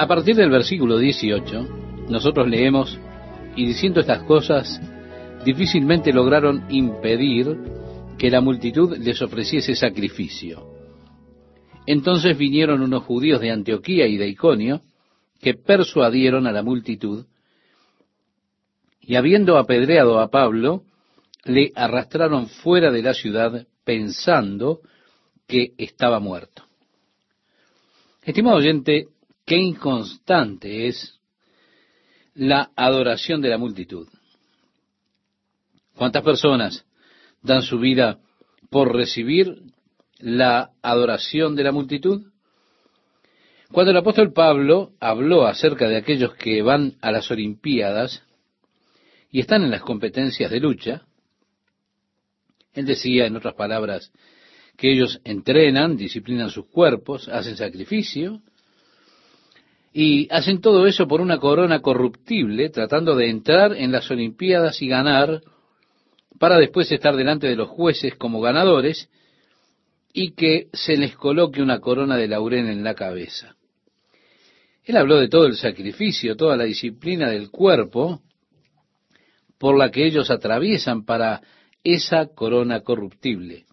A partir del versículo 18, nosotros leemos, y diciendo estas cosas, difícilmente lograron impedir que la multitud les ofreciese sacrificio. Entonces vinieron unos judíos de Antioquía y de Iconio, que persuadieron a la multitud, y habiendo apedreado a Pablo, le arrastraron fuera de la ciudad pensando que estaba muerto. Estimado oyente, qué inconstante es la adoración de la multitud. ¿Cuántas personas dan su vida por recibir la adoración de la multitud? Cuando el apóstol Pablo habló acerca de aquellos que van a las Olimpiadas y están en las competencias de lucha, él decía, en otras palabras, que ellos entrenan, disciplinan sus cuerpos, hacen sacrificio, y hacen todo eso por una corona corruptible, tratando de entrar en las Olimpiadas y ganar, para después estar delante de los jueces como ganadores, y que se les coloque una corona de laurel en la cabeza. Él habló de todo el sacrificio, toda la disciplina del cuerpo, por la que ellos atraviesan para esa corona corruptible.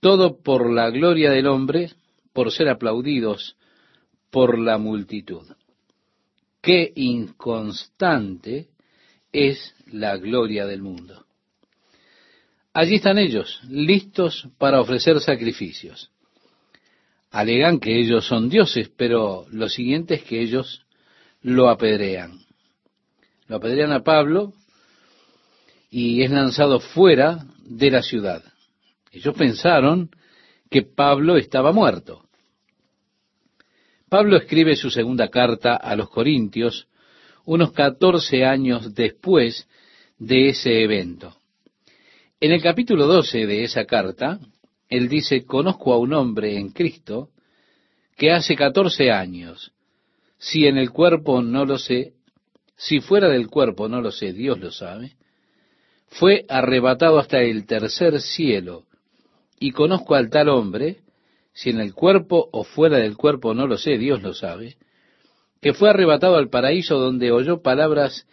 Todo por la gloria del hombre, por ser aplaudidos por la multitud. Qué inconstante es la gloria del mundo. Allí están ellos, listos para ofrecer sacrificios. Alegan que ellos son dioses, pero lo siguiente es que ellos lo apedrean. Lo apedrean a Pablo y es lanzado fuera de la ciudad. Ellos pensaron que Pablo estaba muerto. Pablo escribe su segunda carta a los Corintios unos catorce años después de ese evento. En el capítulo 12 de esa carta, él dice, conozco a un hombre en Cristo que hace catorce años, si en el cuerpo no lo sé, si fuera del cuerpo no lo sé, Dios lo sabe, fue arrebatado hasta el tercer cielo, y conozco al tal hombre, si en el cuerpo o fuera del cuerpo no lo sé, Dios lo sabe, que fue arrebatado al paraíso donde oyó palabras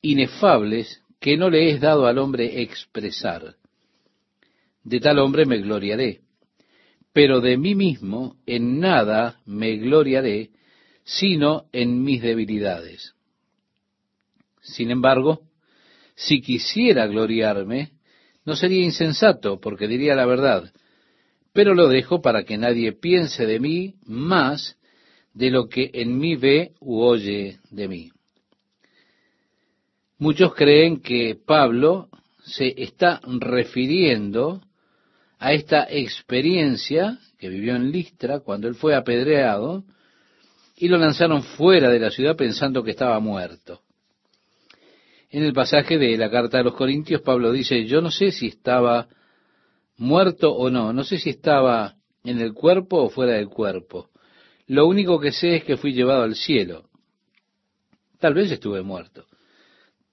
inefables que no le es dado al hombre expresar. De tal hombre me gloriaré, pero de mí mismo en nada me gloriaré, sino en mis debilidades. Sin embargo, si quisiera gloriarme, no sería insensato, porque diría la verdad, pero lo dejo para que nadie piense de mí más de lo que en mí ve u oye de mí. Muchos creen que Pablo se está refiriendo a esta experiencia que vivió en Listra cuando él fue apedreado y lo lanzaron fuera de la ciudad pensando que estaba muerto. En el pasaje de la carta de los Corintios, Pablo dice, yo no sé si estaba muerto o no, no sé si estaba en el cuerpo o fuera del cuerpo. Lo único que sé es que fui llevado al cielo. Tal vez estuve muerto.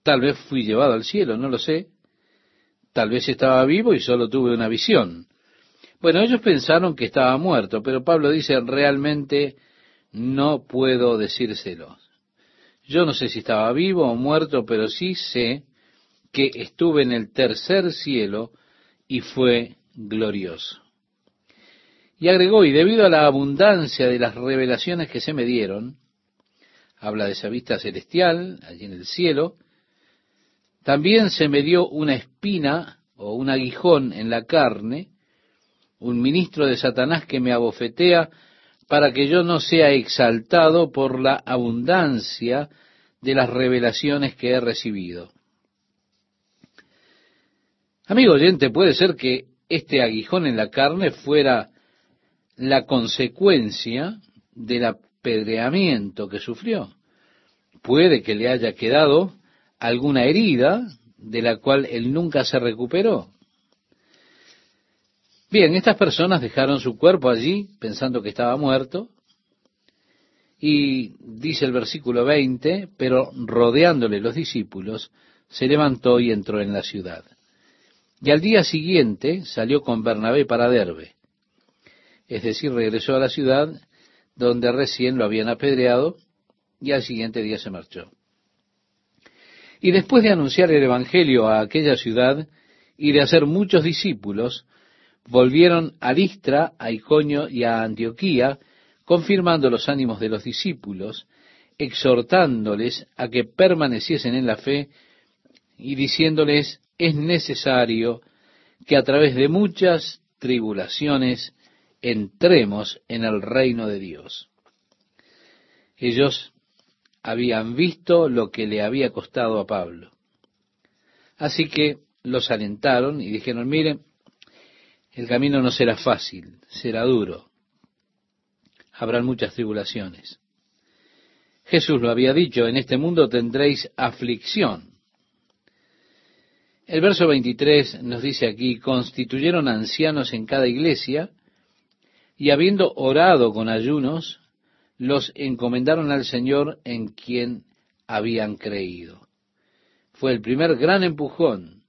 Tal vez fui llevado al cielo, no lo sé. Tal vez estaba vivo y solo tuve una visión. Bueno, ellos pensaron que estaba muerto, pero Pablo dice, realmente no puedo decírselo. Yo no sé si estaba vivo o muerto, pero sí sé que estuve en el tercer cielo y fue glorioso. Y agregó, y debido a la abundancia de las revelaciones que se me dieron, habla de esa vista celestial, allí en el cielo, también se me dio una espina o un aguijón en la carne, un ministro de Satanás que me abofetea para que yo no sea exaltado por la abundancia de las revelaciones que he recibido. Amigo oyente, puede ser que este aguijón en la carne fuera la consecuencia del apedreamiento que sufrió. Puede que le haya quedado alguna herida de la cual él nunca se recuperó. Bien, estas personas dejaron su cuerpo allí pensando que estaba muerto. Y dice el versículo 20, pero rodeándole los discípulos, se levantó y entró en la ciudad. Y al día siguiente salió con Bernabé para Derbe. Es decir, regresó a la ciudad donde recién lo habían apedreado y al siguiente día se marchó. Y después de anunciar el Evangelio a aquella ciudad y de hacer muchos discípulos, volvieron a Listra, a Iconio y a Antioquía, confirmando los ánimos de los discípulos, exhortándoles a que permaneciesen en la fe y diciéndoles, es necesario que a través de muchas tribulaciones entremos en el reino de Dios. Ellos habían visto lo que le había costado a Pablo. Así que los alentaron y dijeron, miren, el camino no será fácil, será duro. Habrán muchas tribulaciones. Jesús lo había dicho, en este mundo tendréis aflicción. El verso 23 nos dice aquí, constituyeron ancianos en cada iglesia y habiendo orado con ayunos, los encomendaron al Señor en quien habían creído. Fue el primer gran empujón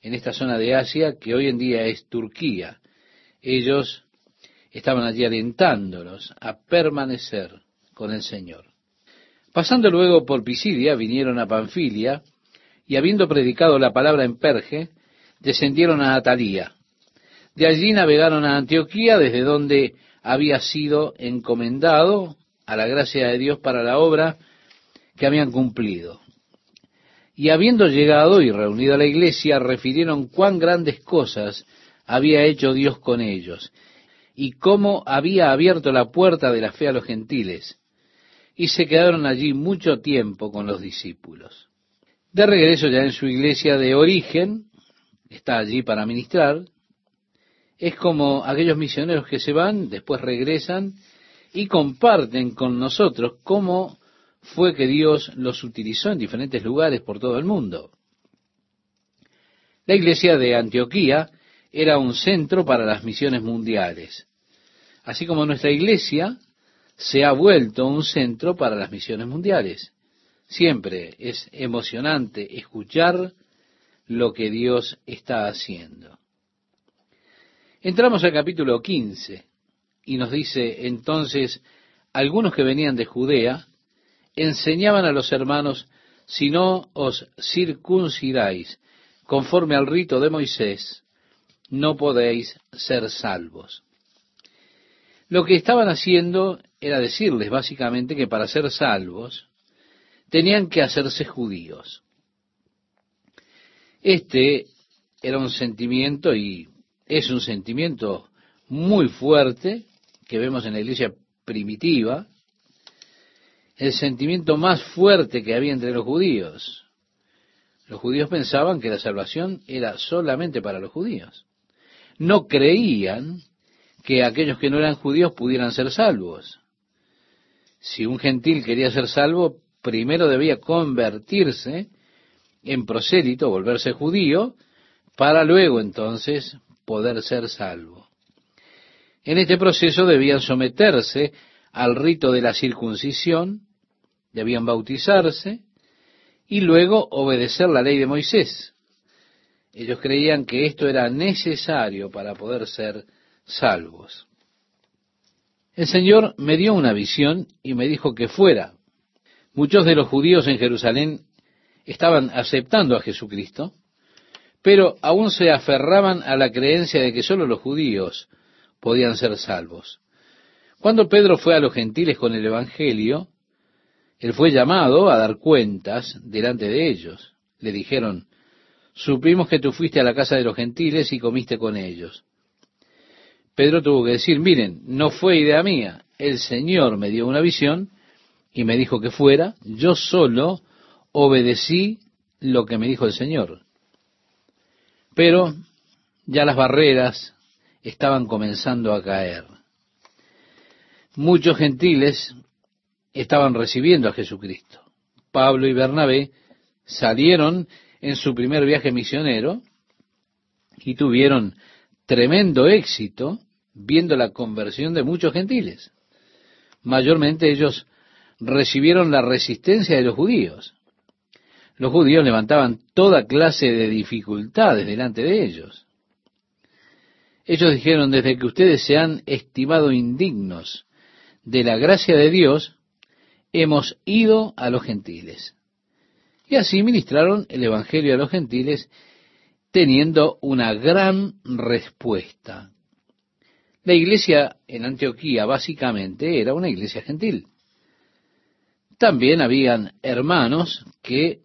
en esta zona de Asia que hoy en día es Turquía. Ellos estaban allí alentándolos a permanecer con el Señor. Pasando luego por Pisidia, vinieron a Panfilia, y habiendo predicado la palabra en Perge, descendieron a Atalía. De allí navegaron a Antioquía, desde donde había sido encomendado a la gracia de Dios para la obra que habían cumplido. Y habiendo llegado y reunido a la iglesia, refirieron cuán grandes cosas había hecho Dios con ellos, y cómo había abierto la puerta de la fe a los gentiles, y se quedaron allí mucho tiempo con los discípulos. De regreso ya en su iglesia de origen, está allí para ministrar, es como aquellos misioneros que se van, después regresan y comparten con nosotros cómo fue que Dios los utilizó en diferentes lugares por todo el mundo. La iglesia de Antioquía era un centro para las misiones mundiales, así como nuestra iglesia se ha vuelto un centro para las misiones mundiales. Siempre es emocionante escuchar lo que Dios está haciendo. Entramos al capítulo 15 y nos dice entonces, algunos que venían de Judea enseñaban a los hermanos, si no os circuncidáis conforme al rito de Moisés, no podéis ser salvos. Lo que estaban haciendo era decirles básicamente que para ser salvos tenían que hacerse judíos. Este era un sentimiento y es un sentimiento muy fuerte que vemos en la iglesia primitiva, el sentimiento más fuerte que había entre los judíos. Los judíos pensaban que la salvación era solamente para los judíos. No creían que aquellos que no eran judíos pudieran ser salvos. Si un gentil quería ser salvo, primero debía convertirse en prosélito, volverse judío, para luego entonces poder ser salvo. En este proceso debían someterse al rito de la circuncisión, debían bautizarse y luego obedecer la ley de Moisés. Ellos creían que esto era necesario para poder ser salvos. El Señor me dio una visión y me dijo que fuera. Muchos de los judíos en Jerusalén estaban aceptando a Jesucristo, pero aún se aferraban a la creencia de que sólo los judíos podían ser salvos. Cuando Pedro fue a los gentiles con el Evangelio, él fue llamado a dar cuentas delante de ellos. Le dijeron, supimos que tú fuiste a la casa de los gentiles y comiste con ellos. Pedro tuvo que decir, miren, no fue idea mía, el Señor me dio una visión y me dijo que fuera, yo solo obedecí lo que me dijo el Señor. Pero ya las barreras estaban comenzando a caer. Muchos gentiles estaban recibiendo a Jesucristo. Pablo y Bernabé salieron en su primer viaje misionero y tuvieron tremendo éxito viendo la conversión de muchos gentiles. Mayormente ellos recibieron la resistencia de los judíos los judíos levantaban toda clase de dificultades delante de ellos. Ellos dijeron, desde que ustedes se han estimado indignos de la gracia de Dios, hemos ido a los gentiles. Y así ministraron el Evangelio a los gentiles teniendo una gran respuesta. La iglesia en Antioquía básicamente era una iglesia gentil. También habían hermanos que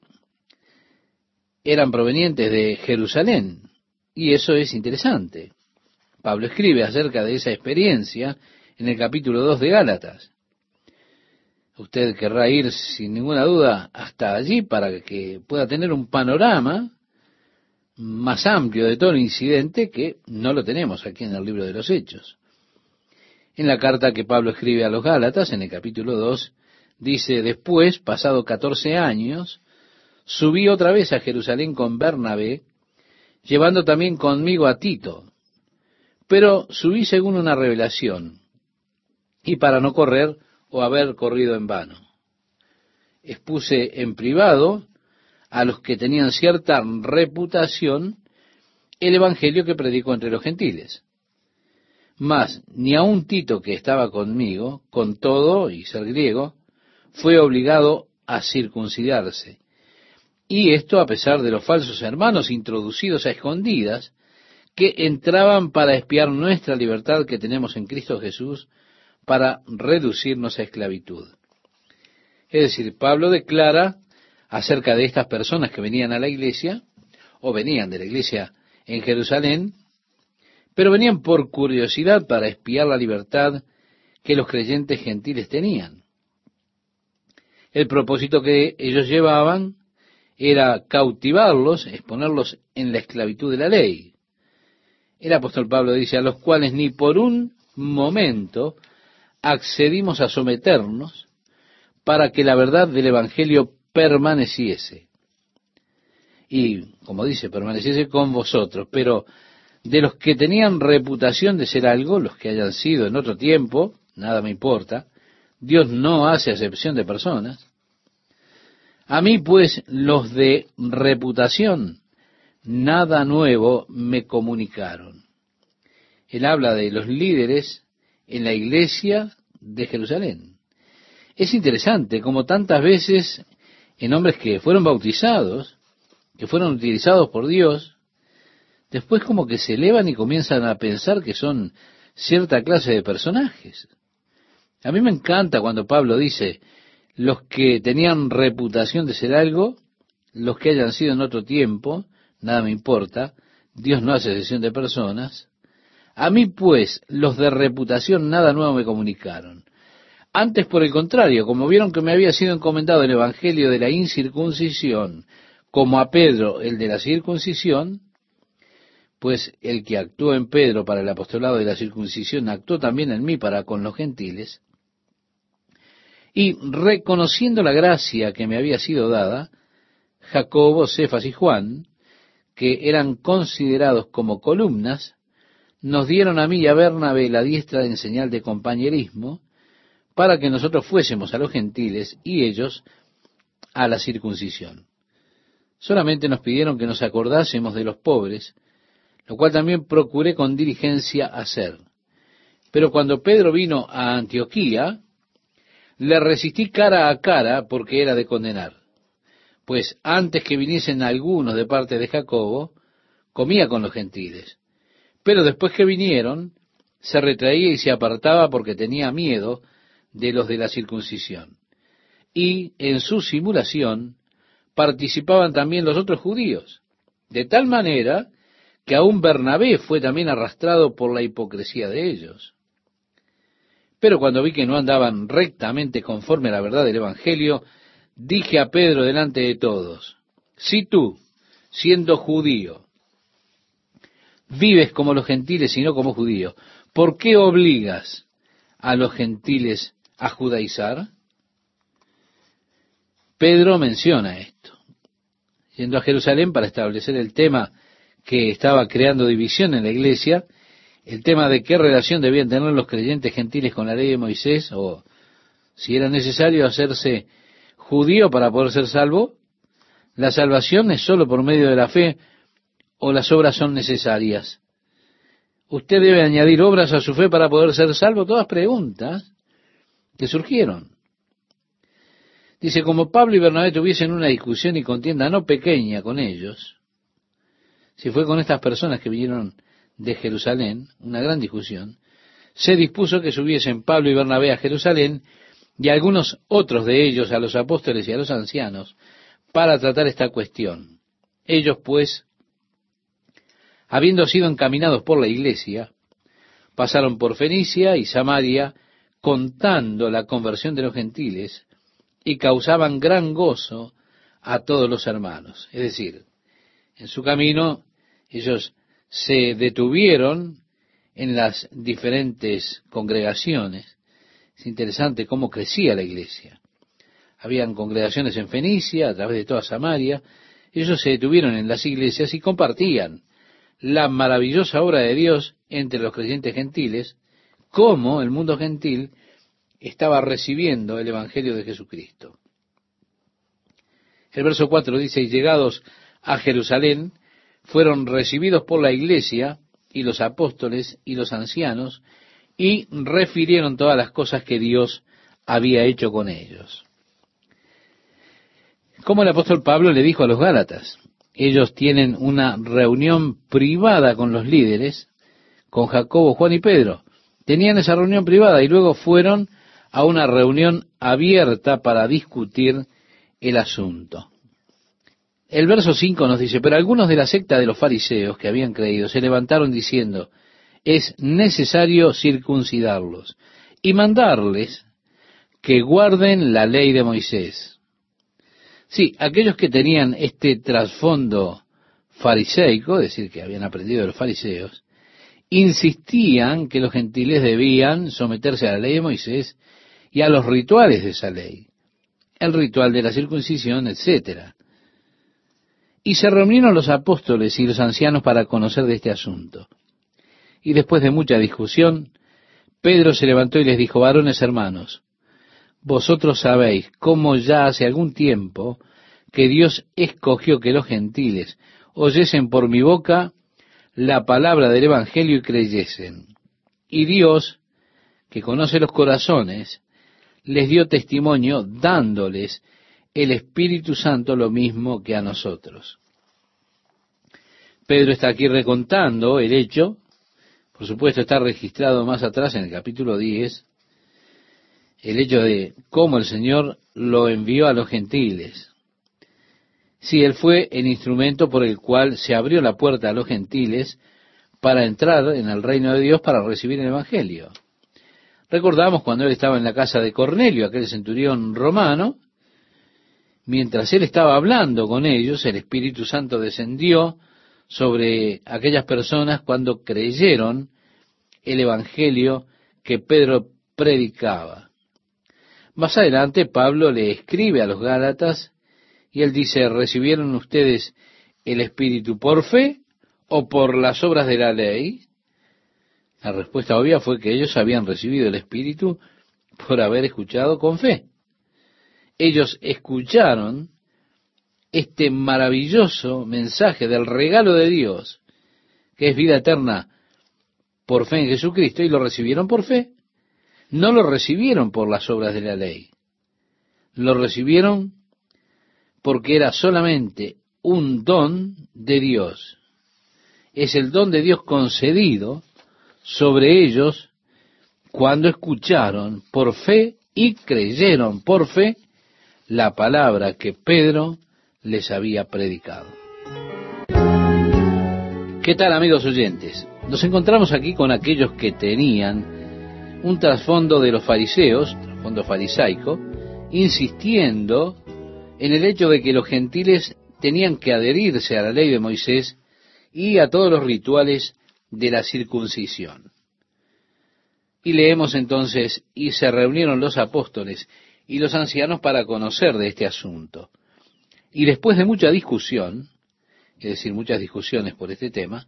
eran provenientes de Jerusalén, y eso es interesante. Pablo escribe acerca de esa experiencia en el capítulo 2 de Gálatas. Usted querrá ir sin ninguna duda hasta allí para que pueda tener un panorama más amplio de todo el incidente que no lo tenemos aquí en el libro de los Hechos. En la carta que Pablo escribe a los Gálatas, en el capítulo 2, dice, después, pasado catorce años, subí otra vez a Jerusalén con Bernabé, llevando también conmigo a Tito, pero subí según una revelación, y para no correr o haber corrido en vano. Expuse en privado a los que tenían cierta reputación el evangelio que predico entre los gentiles. Mas ni aun Tito, que estaba conmigo, con todo y ser griego, fue obligado a circuncidarse. Y esto a pesar de los falsos hermanos introducidos a escondidas, que entraban para espiar nuestra libertad que tenemos en Cristo Jesús, para reducirnos a esclavitud. Es decir, Pablo declara acerca de estas personas que venían a la iglesia, o venían de la iglesia en Jerusalén, pero venían por curiosidad para espiar la libertad que los creyentes gentiles tenían. El propósito que ellos llevaban era cautivarlos, exponerlos en la esclavitud de la ley. El apóstol Pablo dice, a los cuales ni por un momento accedimos a someternos para que la verdad del Evangelio permaneciese. Y, como dice, permaneciese con vosotros. Pero de los que tenían reputación de ser algo, los que hayan sido en otro tiempo, nada me importa, Dios no hace acepción de personas. A mí, pues, los de reputación, nada nuevo me comunicaron. Él habla de los líderes en la iglesia de Jerusalén. Es interesante como tantas veces en hombres que fueron bautizados, que fueron utilizados por Dios, después como que se elevan y comienzan a pensar que son cierta clase de personajes. A mí me encanta cuando Pablo dice, los que tenían reputación de ser algo, los que hayan sido en otro tiempo, nada me importa, Dios no hace sesión de personas. A mí pues, los de reputación nada nuevo me comunicaron. Antes, por el contrario, como vieron que me había sido encomendado el Evangelio de la incircuncisión, como a Pedro el de la circuncisión, pues el que actuó en Pedro para el apostolado de la circuncisión actuó también en mí para con los gentiles, y reconociendo la gracia que me había sido dada, Jacobo, Cefas y Juan, que eran considerados como columnas, nos dieron a mí y a Bernabé la diestra en señal de compañerismo, para que nosotros fuésemos a los gentiles y ellos a la circuncisión. Solamente nos pidieron que nos acordásemos de los pobres, lo cual también procuré con diligencia hacer. Pero cuando Pedro vino a Antioquía, le resistí cara a cara porque era de condenar. Pues antes que viniesen algunos de parte de Jacobo, comía con los gentiles. Pero después que vinieron, se retraía y se apartaba porque tenía miedo de los de la circuncisión. Y en su simulación participaban también los otros judíos, de tal manera que aún Bernabé fue también arrastrado por la hipocresía de ellos. Pero cuando vi que no andaban rectamente conforme a la verdad del Evangelio, dije a Pedro delante de todos, si tú, siendo judío, vives como los gentiles y no como judíos, ¿por qué obligas a los gentiles a judaizar? Pedro menciona esto. Yendo a Jerusalén para establecer el tema que estaba creando división en la iglesia, el tema de qué relación debían tener los creyentes gentiles con la ley de Moisés, o si era necesario hacerse judío para poder ser salvo, la salvación es sólo por medio de la fe o las obras son necesarias. Usted debe añadir obras a su fe para poder ser salvo, todas preguntas que surgieron. Dice, como Pablo y Bernabé tuviesen una discusión y contienda no pequeña con ellos, si fue con estas personas que vinieron de Jerusalén, una gran discusión, se dispuso que subiesen Pablo y Bernabé a Jerusalén y algunos otros de ellos a los apóstoles y a los ancianos para tratar esta cuestión. Ellos pues, habiendo sido encaminados por la iglesia, pasaron por Fenicia y Samaria contando la conversión de los gentiles y causaban gran gozo a todos los hermanos. Es decir, en su camino ellos se detuvieron en las diferentes congregaciones. Es interesante cómo crecía la iglesia. Habían congregaciones en Fenicia, a través de toda Samaria. Ellos se detuvieron en las iglesias y compartían la maravillosa obra de Dios entre los creyentes gentiles, cómo el mundo gentil estaba recibiendo el Evangelio de Jesucristo. El verso 4 dice, y llegados a Jerusalén, fueron recibidos por la iglesia y los apóstoles y los ancianos, y refirieron todas las cosas que Dios había hecho con ellos. Como el apóstol Pablo le dijo a los Gálatas, ellos tienen una reunión privada con los líderes, con Jacobo, Juan y Pedro. Tenían esa reunión privada y luego fueron a una reunión abierta para discutir el asunto. El verso 5 nos dice, pero algunos de la secta de los fariseos que habían creído se levantaron diciendo, es necesario circuncidarlos y mandarles que guarden la ley de Moisés. Sí, aquellos que tenían este trasfondo fariseico, es decir, que habían aprendido de los fariseos, insistían que los gentiles debían someterse a la ley de Moisés y a los rituales de esa ley, el ritual de la circuncisión, etcétera. Y se reunieron los apóstoles y los ancianos para conocer de este asunto. Y después de mucha discusión, Pedro se levantó y les dijo, varones hermanos, vosotros sabéis cómo ya hace algún tiempo que Dios escogió que los gentiles oyesen por mi boca la palabra del Evangelio y creyesen. Y Dios, que conoce los corazones, les dio testimonio dándoles el Espíritu Santo lo mismo que a nosotros. Pedro está aquí recontando el hecho, por supuesto está registrado más atrás en el capítulo 10, el hecho de cómo el Señor lo envió a los gentiles. Si Él fue el instrumento por el cual se abrió la puerta a los gentiles para entrar en el reino de Dios para recibir el Evangelio. Recordamos cuando Él estaba en la casa de Cornelio, aquel centurión romano, mientras él estaba hablando con ellos, el Espíritu Santo descendió sobre aquellas personas cuando creyeron el Evangelio que Pedro predicaba. Más adelante Pablo le escribe a los Gálatas y él dice, ¿recibieron ustedes el Espíritu por fe o por las obras de la ley? La respuesta obvia fue que ellos habían recibido el Espíritu por haber escuchado con fe ellos escucharon este maravilloso mensaje del regalo de Dios, que es vida eterna por fe en Jesucristo, y lo recibieron por fe. No lo recibieron por las obras de la ley. Lo recibieron porque era solamente un don de Dios. Es el don de Dios concedido sobre ellos cuando escucharon por fe y creyeron por fe la palabra que Pedro les había predicado. ¿Qué tal amigos oyentes? Nos encontramos aquí con aquellos que tenían un trasfondo de los fariseos, trasfondo farisaico, insistiendo en el hecho de que los gentiles tenían que adherirse a la ley de Moisés y a todos los rituales de la circuncisión. Y leemos entonces, y se reunieron los apóstoles y los ancianos para conocer de este asunto. Y después de mucha discusión, es decir, muchas discusiones por este tema,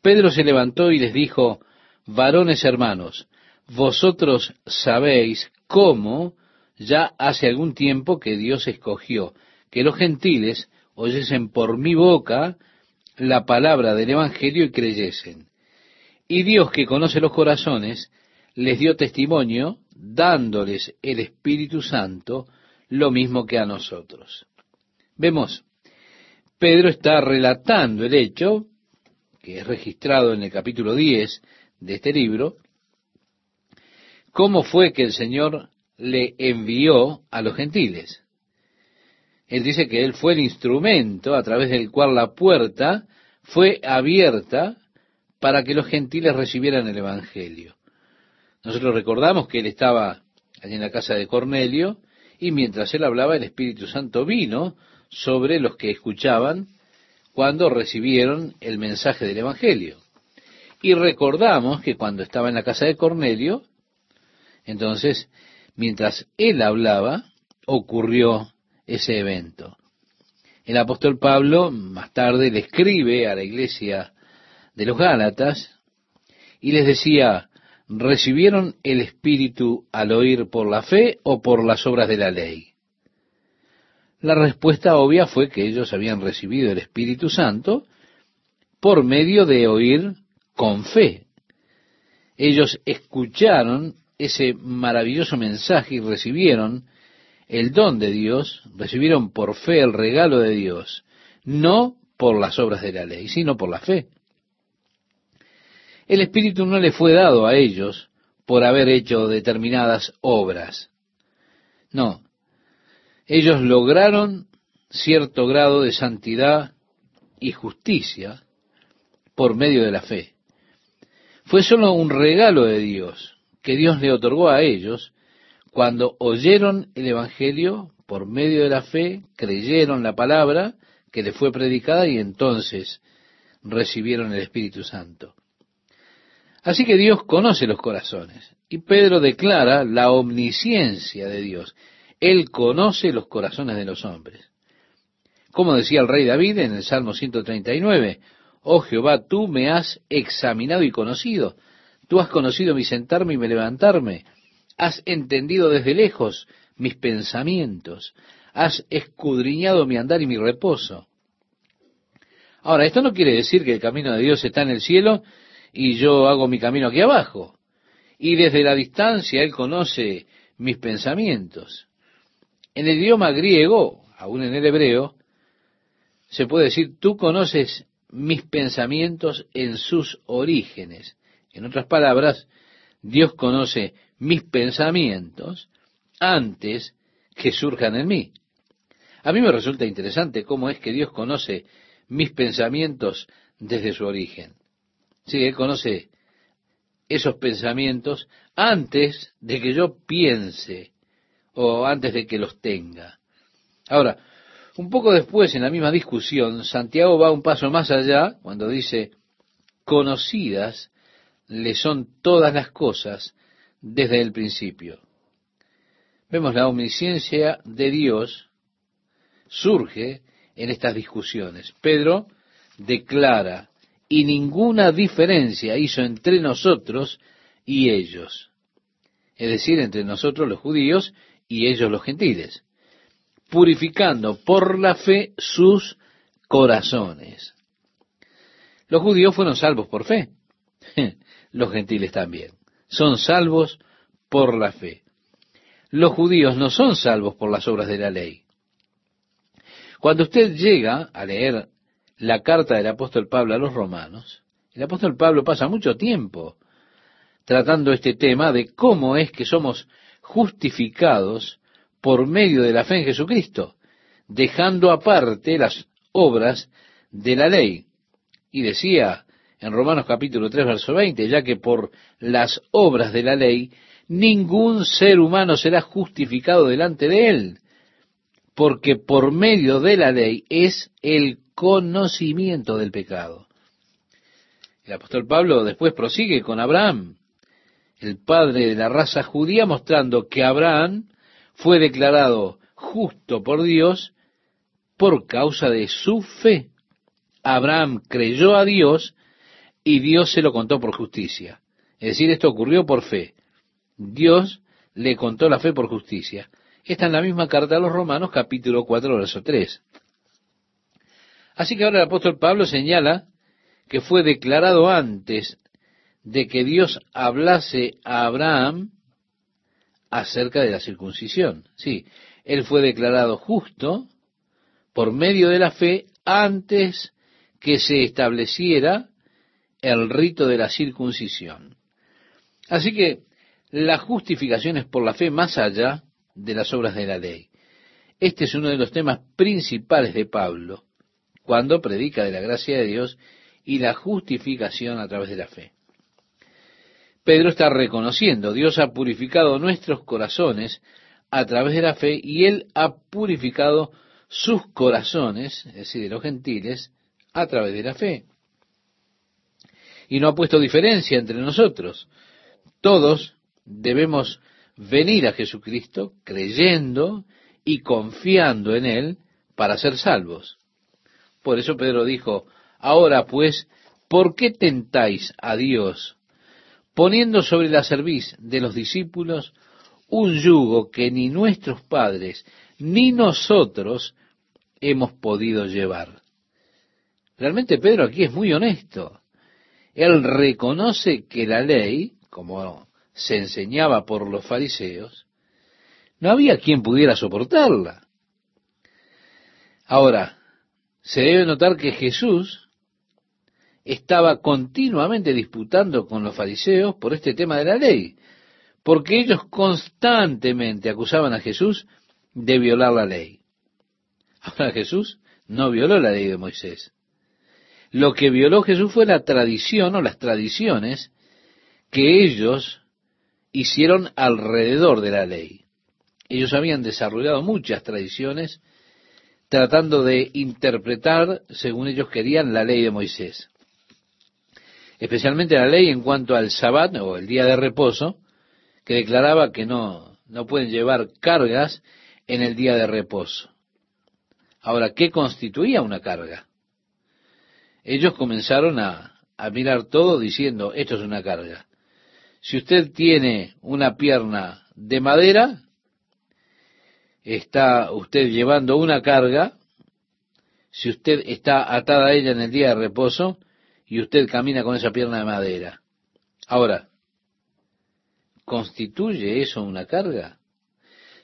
Pedro se levantó y les dijo, varones hermanos, vosotros sabéis cómo ya hace algún tiempo que Dios escogió que los gentiles oyesen por mi boca la palabra del Evangelio y creyesen. Y Dios que conoce los corazones, les dio testimonio dándoles el Espíritu Santo lo mismo que a nosotros. Vemos, Pedro está relatando el hecho, que es registrado en el capítulo 10 de este libro, cómo fue que el Señor le envió a los gentiles. Él dice que él fue el instrumento a través del cual la puerta fue abierta para que los gentiles recibieran el Evangelio. Nosotros recordamos que él estaba allí en la casa de Cornelio y mientras él hablaba el Espíritu Santo vino sobre los que escuchaban cuando recibieron el mensaje del Evangelio. Y recordamos que cuando estaba en la casa de Cornelio, entonces, mientras él hablaba, ocurrió ese evento. El apóstol Pablo más tarde le escribe a la iglesia de los Gálatas y les decía, ¿recibieron el Espíritu al oír por la fe o por las obras de la ley? La respuesta obvia fue que ellos habían recibido el Espíritu Santo por medio de oír con fe. Ellos escucharon ese maravilloso mensaje y recibieron el don de Dios, recibieron por fe el regalo de Dios, no por las obras de la ley, sino por la fe. El Espíritu no le fue dado a ellos por haber hecho determinadas obras. No. Ellos lograron cierto grado de santidad y justicia por medio de la fe. Fue solo un regalo de Dios que Dios le otorgó a ellos cuando oyeron el Evangelio por medio de la fe, creyeron la palabra que les fue predicada y entonces recibieron el Espíritu Santo. Así que Dios conoce los corazones y Pedro declara la omnisciencia de Dios. Él conoce los corazones de los hombres. Como decía el rey David en el Salmo 139, Oh Jehová, tú me has examinado y conocido. Tú has conocido mi sentarme y mi levantarme. Has entendido desde lejos mis pensamientos. Has escudriñado mi andar y mi reposo. Ahora, esto no quiere decir que el camino de Dios está en el cielo y yo hago mi camino aquí abajo. Y desde la distancia Él conoce mis pensamientos. En el idioma griego, aún en el hebreo, se puede decir, tú conoces mis pensamientos en sus orígenes. En otras palabras, Dios conoce mis pensamientos antes que surjan en mí. A mí me resulta interesante cómo es que Dios conoce mis pensamientos desde su origen. Sí, Él conoce esos pensamientos antes de que yo piense o antes de que los tenga. Ahora, un poco después, en la misma discusión, Santiago va un paso más allá cuando dice, conocidas le son todas las cosas desde el principio. Vemos la omnisciencia de Dios surge en estas discusiones. Pedro declara y ninguna diferencia hizo entre nosotros y ellos. Es decir, entre nosotros los judíos y ellos los gentiles, purificando por la fe sus corazones. Los judíos fueron salvos por fe, los gentiles también. Son salvos por la fe. Los judíos no son salvos por las obras de la ley. Cuando usted llega a leer la carta del apóstol Pablo a los romanos, el apóstol Pablo pasa mucho tiempo tratando este tema de cómo es que somos justificados por medio de la fe en Jesucristo, dejando aparte las obras de la ley. Y decía en Romanos capítulo 3, verso 20, ya que por las obras de la ley ningún ser humano será justificado delante de él, porque por medio de la ley es el conocimiento del pecado. El apóstol Pablo después prosigue con Abraham, el padre de la raza judía, mostrando que Abraham fue declarado justo por Dios por causa de su fe. Abraham creyó a Dios y Dios se lo contó por justicia. Es decir, esto ocurrió por fe. Dios le contó la fe por justicia. Está en la misma carta a los Romanos, capítulo 4, verso 3. Así que ahora el apóstol Pablo señala que fue declarado antes de que Dios hablase a Abraham acerca de la circuncisión. Sí, él fue declarado justo por medio de la fe antes que se estableciera el rito de la circuncisión. Así que la justificación es por la fe más allá de las obras de la ley. Este es uno de los temas principales de Pablo cuando predica de la gracia de Dios y la justificación a través de la fe. Pedro está reconociendo, Dios ha purificado nuestros corazones a través de la fe y Él ha purificado sus corazones, es decir, de los gentiles, a través de la fe. Y no ha puesto diferencia entre nosotros. Todos debemos venir a Jesucristo creyendo y confiando en Él para ser salvos. Por eso Pedro dijo, ahora pues, ¿por qué tentáis a Dios poniendo sobre la cerviz de los discípulos un yugo que ni nuestros padres ni nosotros hemos podido llevar? Realmente Pedro aquí es muy honesto. Él reconoce que la ley, como se enseñaba por los fariseos, no había quien pudiera soportarla. Ahora, se debe notar que Jesús estaba continuamente disputando con los fariseos por este tema de la ley, porque ellos constantemente acusaban a Jesús de violar la ley. Ahora Jesús no violó la ley de Moisés. Lo que violó Jesús fue la tradición o las tradiciones que ellos hicieron alrededor de la ley. Ellos habían desarrollado muchas tradiciones tratando de interpretar, según ellos querían, la ley de Moisés. Especialmente la ley en cuanto al sabbat o el día de reposo, que declaraba que no, no pueden llevar cargas en el día de reposo. Ahora, ¿qué constituía una carga? Ellos comenzaron a, a mirar todo diciendo, esto es una carga. Si usted tiene una pierna de madera, está usted llevando una carga, si usted está atada a ella en el día de reposo y usted camina con esa pierna de madera. Ahora, ¿constituye eso una carga?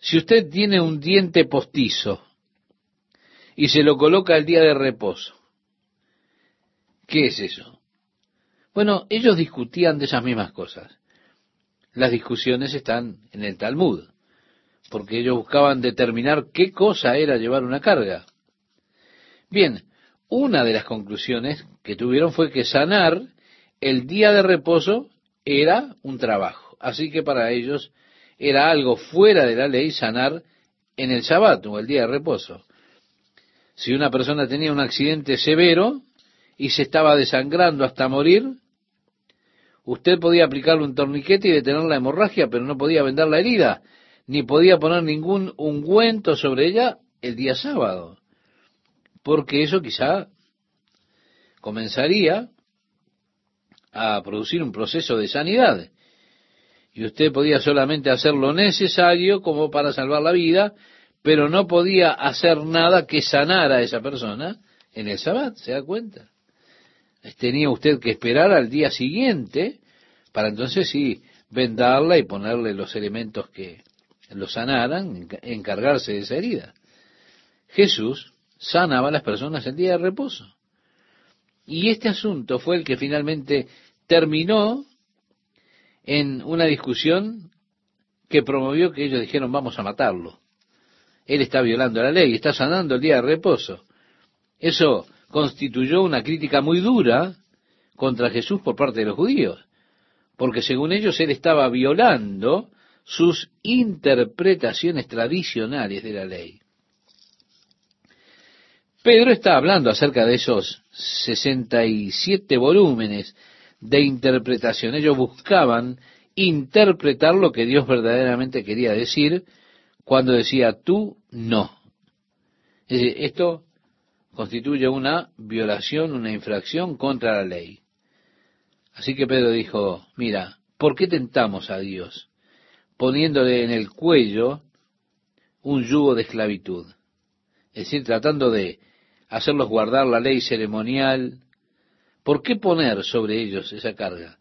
Si usted tiene un diente postizo y se lo coloca el día de reposo, ¿qué es eso? Bueno, ellos discutían de esas mismas cosas. Las discusiones están en el Talmud, porque ellos buscaban determinar qué cosa era llevar una carga. Bien, una de las conclusiones que tuvieron fue que sanar el día de reposo era un trabajo. Así que para ellos era algo fuera de la ley sanar en el Shabbat o el día de reposo. Si una persona tenía un accidente severo y se estaba desangrando hasta morir, Usted podía aplicarle un torniquete y detener la hemorragia, pero no podía vender la herida, ni podía poner ningún ungüento sobre ella el día sábado, porque eso quizá comenzaría a producir un proceso de sanidad. Y usted podía solamente hacer lo necesario como para salvar la vida, pero no podía hacer nada que sanara a esa persona en el sabbat, ¿se da cuenta? tenía usted que esperar al día siguiente para entonces sí vendarla y ponerle los elementos que lo sanaran, encargarse de esa herida. Jesús sanaba a las personas el día de reposo. Y este asunto fue el que finalmente terminó en una discusión que promovió que ellos dijeron vamos a matarlo. Él está violando la ley, está sanando el día de reposo. Eso constituyó una crítica muy dura contra Jesús por parte de los judíos, porque según ellos él estaba violando sus interpretaciones tradicionales de la ley. Pedro está hablando acerca de esos 67 volúmenes de interpretación. Ellos buscaban interpretar lo que Dios verdaderamente quería decir cuando decía tú no. esto constituye una violación, una infracción contra la ley. Así que Pedro dijo, mira, ¿por qué tentamos a Dios poniéndole en el cuello un yugo de esclavitud? Es decir, tratando de hacerlos guardar la ley ceremonial. ¿Por qué poner sobre ellos esa carga?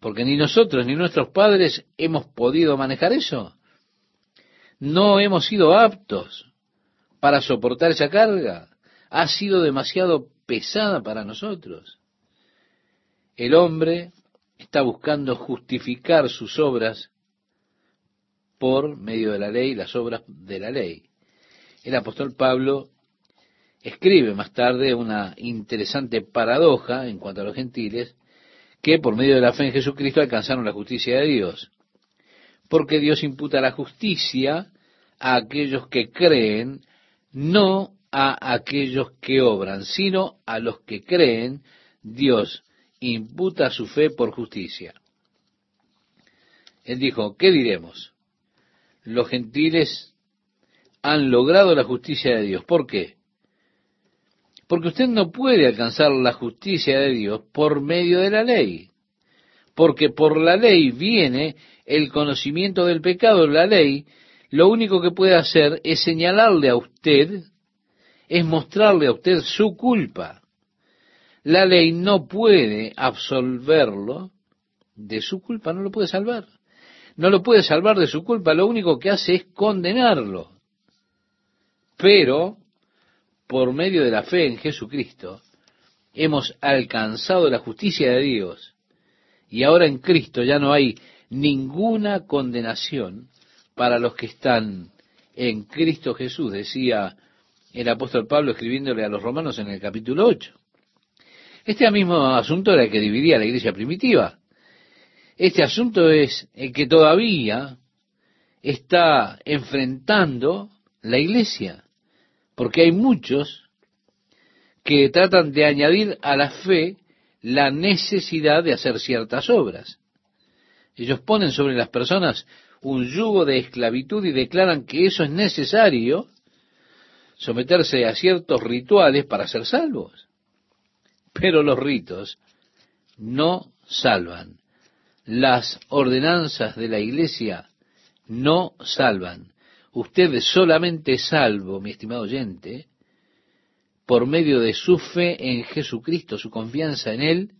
Porque ni nosotros ni nuestros padres hemos podido manejar eso. No hemos sido aptos para soportar esa carga. Ha sido demasiado pesada para nosotros. El hombre está buscando justificar sus obras por medio de la ley, las obras de la ley. El apóstol Pablo escribe más tarde una interesante paradoja en cuanto a los gentiles, que por medio de la fe en Jesucristo alcanzaron la justicia de Dios. Porque Dios imputa la justicia a aquellos que creen, no a aquellos que obran, sino a los que creen, Dios imputa su fe por justicia. Él dijo, ¿qué diremos? Los gentiles han logrado la justicia de Dios. ¿Por qué? Porque usted no puede alcanzar la justicia de Dios por medio de la ley. Porque por la ley viene el conocimiento del pecado. La ley lo único que puede hacer es señalarle a usted, es mostrarle a usted su culpa. La ley no puede absolverlo de su culpa, no lo puede salvar. No lo puede salvar de su culpa, lo único que hace es condenarlo. Pero por medio de la fe en Jesucristo, hemos alcanzado la justicia de Dios. Y ahora en Cristo ya no hay ninguna condenación para los que están en Cristo Jesús, decía el apóstol Pablo escribiéndole a los romanos en el capítulo 8. Este mismo asunto era el que dividía la iglesia primitiva. Este asunto es el que todavía está enfrentando la iglesia. Porque hay muchos que tratan de añadir a la fe la necesidad de hacer ciertas obras. Ellos ponen sobre las personas un yugo de esclavitud y declaran que eso es necesario someterse a ciertos rituales para ser salvos. Pero los ritos no salvan. Las ordenanzas de la iglesia no salvan. Usted solamente salvo, mi estimado oyente, por medio de su fe en Jesucristo, su confianza en Él,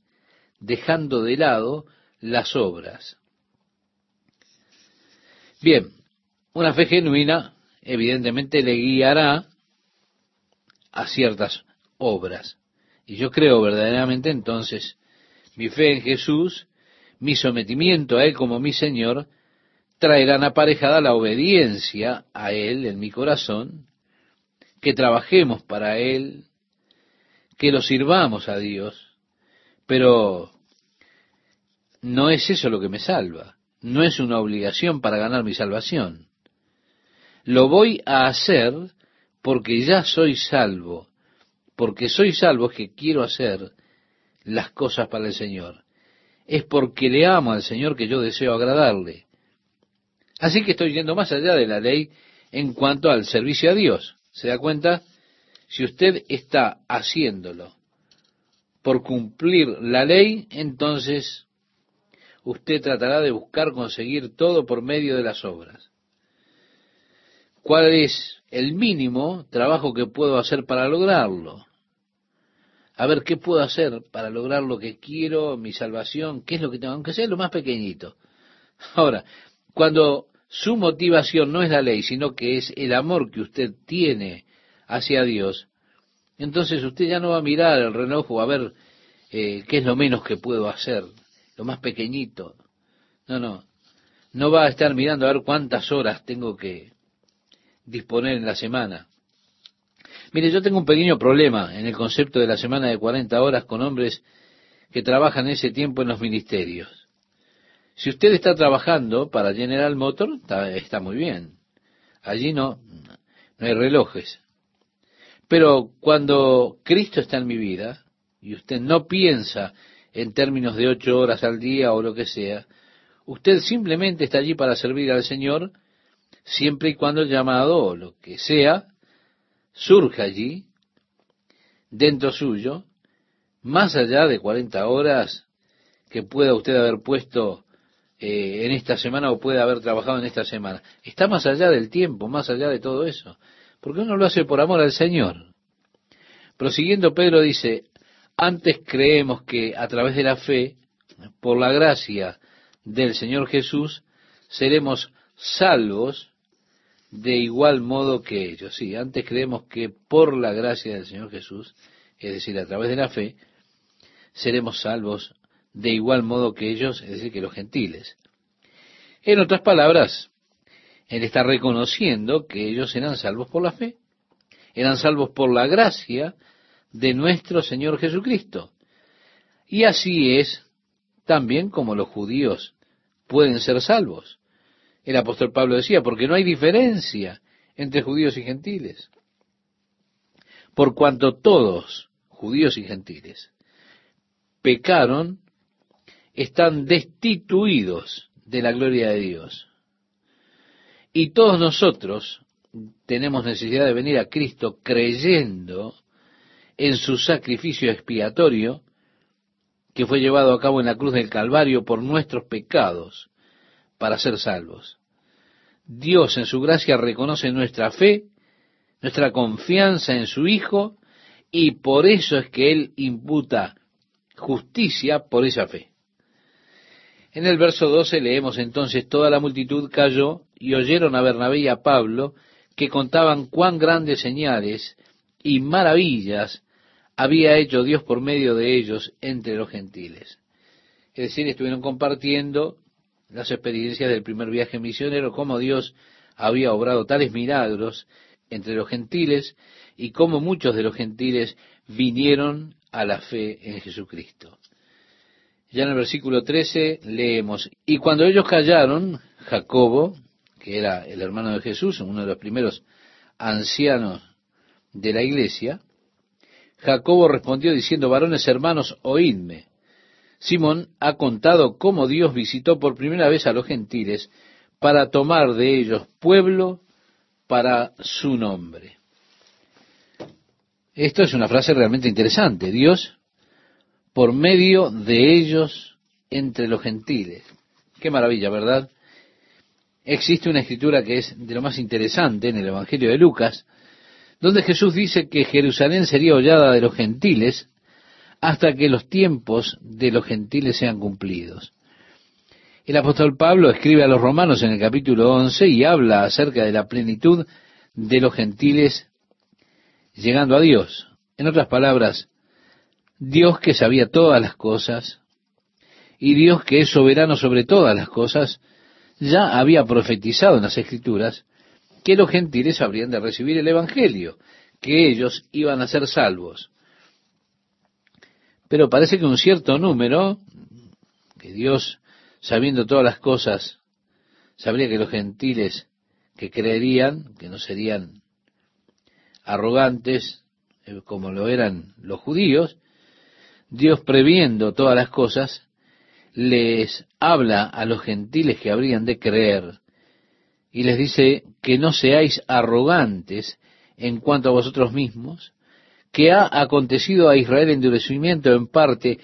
dejando de lado las obras. Bien, una fe genuina evidentemente le guiará a ciertas obras. Y yo creo verdaderamente entonces mi fe en Jesús, mi sometimiento a Él como mi Señor, traerán aparejada la obediencia a Él en mi corazón, que trabajemos para Él, que lo sirvamos a Dios, pero no es eso lo que me salva, no es una obligación para ganar mi salvación. Lo voy a hacer porque ya soy salvo, porque soy salvo es que quiero hacer las cosas para el Señor. Es porque le amo al Señor que yo deseo agradarle. Así que estoy yendo más allá de la ley en cuanto al servicio a Dios. ¿Se da cuenta? Si usted está haciéndolo por cumplir la ley, entonces usted tratará de buscar conseguir todo por medio de las obras. ¿Cuál es el mínimo trabajo que puedo hacer para lograrlo? A ver, ¿qué puedo hacer para lograr lo que quiero, mi salvación? ¿Qué es lo que tengo? Aunque sea lo más pequeñito. Ahora, cuando su motivación no es la ley, sino que es el amor que usted tiene hacia Dios, entonces usted ya no va a mirar el reloj a ver eh, qué es lo menos que puedo hacer, lo más pequeñito. No, no. No va a estar mirando a ver cuántas horas tengo que disponer en la semana. Mire, yo tengo un pequeño problema en el concepto de la semana de 40 horas con hombres que trabajan ese tiempo en los ministerios. Si usted está trabajando para General Motor, está, muy bien. Allí no, no hay relojes. Pero cuando Cristo está en mi vida y usted no piensa en términos de ocho horas al día o lo que sea, usted simplemente está allí para servir al Señor siempre y cuando el llamado o lo que sea surja allí dentro suyo, más allá de 40 horas que pueda usted haber puesto eh, en esta semana o puede haber trabajado en esta semana. Está más allá del tiempo, más allá de todo eso. Porque uno lo hace por amor al Señor. Prosiguiendo, Pedro dice, antes creemos que a través de la fe por la gracia del Señor Jesús, seremos salvos de igual modo que ellos. Sí, antes creemos que por la gracia del Señor Jesús, es decir, a través de la fe, seremos salvos de igual modo que ellos, es decir, que los gentiles. En otras palabras, Él está reconociendo que ellos eran salvos por la fe, eran salvos por la gracia de nuestro Señor Jesucristo. Y así es también como los judíos pueden ser salvos. El apóstol Pablo decía, porque no hay diferencia entre judíos y gentiles. Por cuanto todos, judíos y gentiles, pecaron, están destituidos de la gloria de Dios. Y todos nosotros tenemos necesidad de venir a Cristo creyendo en su sacrificio expiatorio que fue llevado a cabo en la cruz del Calvario por nuestros pecados para ser salvos. Dios en su gracia reconoce nuestra fe, nuestra confianza en su Hijo, y por eso es que Él imputa justicia por esa fe. En el verso 12 leemos entonces, toda la multitud cayó y oyeron a Bernabé y a Pablo que contaban cuán grandes señales y maravillas había hecho Dios por medio de ellos entre los gentiles. Es decir, estuvieron compartiendo las experiencias del primer viaje misionero, cómo Dios había obrado tales milagros entre los gentiles y cómo muchos de los gentiles vinieron a la fe en Jesucristo. Ya en el versículo 13 leemos, y cuando ellos callaron, Jacobo, que era el hermano de Jesús, uno de los primeros ancianos de la iglesia, Jacobo respondió diciendo, varones hermanos, oídme. Simón ha contado cómo Dios visitó por primera vez a los gentiles para tomar de ellos pueblo para su nombre. Esto es una frase realmente interesante. Dios, por medio de ellos, entre los gentiles. Qué maravilla, ¿verdad? Existe una escritura que es de lo más interesante en el Evangelio de Lucas, donde Jesús dice que Jerusalén sería hollada de los gentiles hasta que los tiempos de los gentiles sean cumplidos. El apóstol Pablo escribe a los romanos en el capítulo 11 y habla acerca de la plenitud de los gentiles llegando a Dios. En otras palabras, Dios que sabía todas las cosas y Dios que es soberano sobre todas las cosas, ya había profetizado en las Escrituras que los gentiles habrían de recibir el Evangelio, que ellos iban a ser salvos. Pero parece que un cierto número, que Dios, sabiendo todas las cosas, sabría que los gentiles que creerían, que no serían arrogantes eh, como lo eran los judíos, Dios previendo todas las cosas, les habla a los gentiles que habrían de creer y les dice que no seáis arrogantes en cuanto a vosotros mismos, que ha acontecido a Israel endurecimiento en parte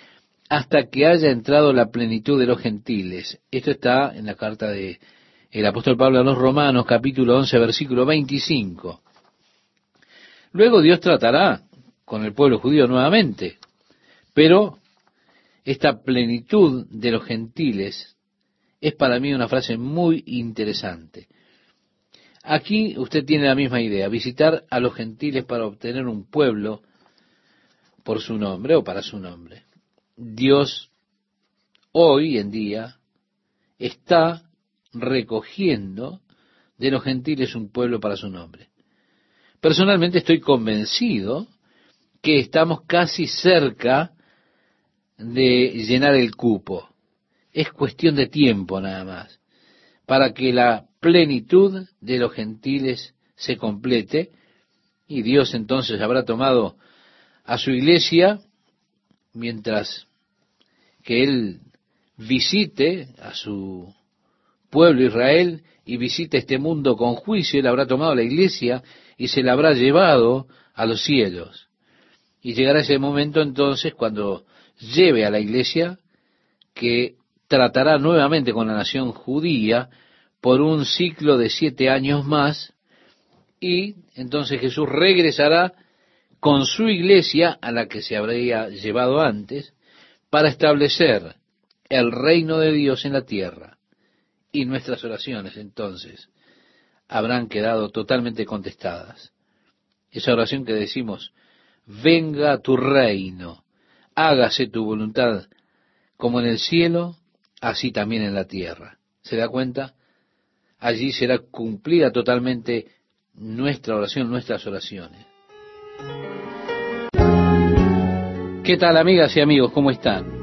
hasta que haya entrado la plenitud de los gentiles. Esto está en la carta de el apóstol Pablo a los Romanos, capítulo 11, versículo 25. Luego Dios tratará con el pueblo judío nuevamente, pero esta plenitud de los gentiles es para mí una frase muy interesante. Aquí usted tiene la misma idea, visitar a los gentiles para obtener un pueblo por su nombre o para su nombre. Dios hoy en día está recogiendo de los gentiles un pueblo para su nombre. Personalmente estoy convencido que estamos casi cerca de llenar el cupo. Es cuestión de tiempo nada más para que la plenitud de los gentiles se complete y Dios entonces habrá tomado a su iglesia mientras que Él visite a su pueblo Israel y visite este mundo con juicio, Él habrá tomado la iglesia y se la habrá llevado a los cielos. Y llegará ese momento entonces cuando lleve a la iglesia que tratará nuevamente con la nación judía por un ciclo de siete años más y entonces Jesús regresará con su iglesia a la que se habría llevado antes para establecer el reino de Dios en la tierra. Y nuestras oraciones entonces habrán quedado totalmente contestadas. Esa oración que decimos, venga tu reino, hágase tu voluntad, como en el cielo, así también en la tierra. ¿Se da cuenta? Allí será cumplida totalmente nuestra oración, nuestras oraciones. ¿Qué tal amigas y amigos? ¿Cómo están?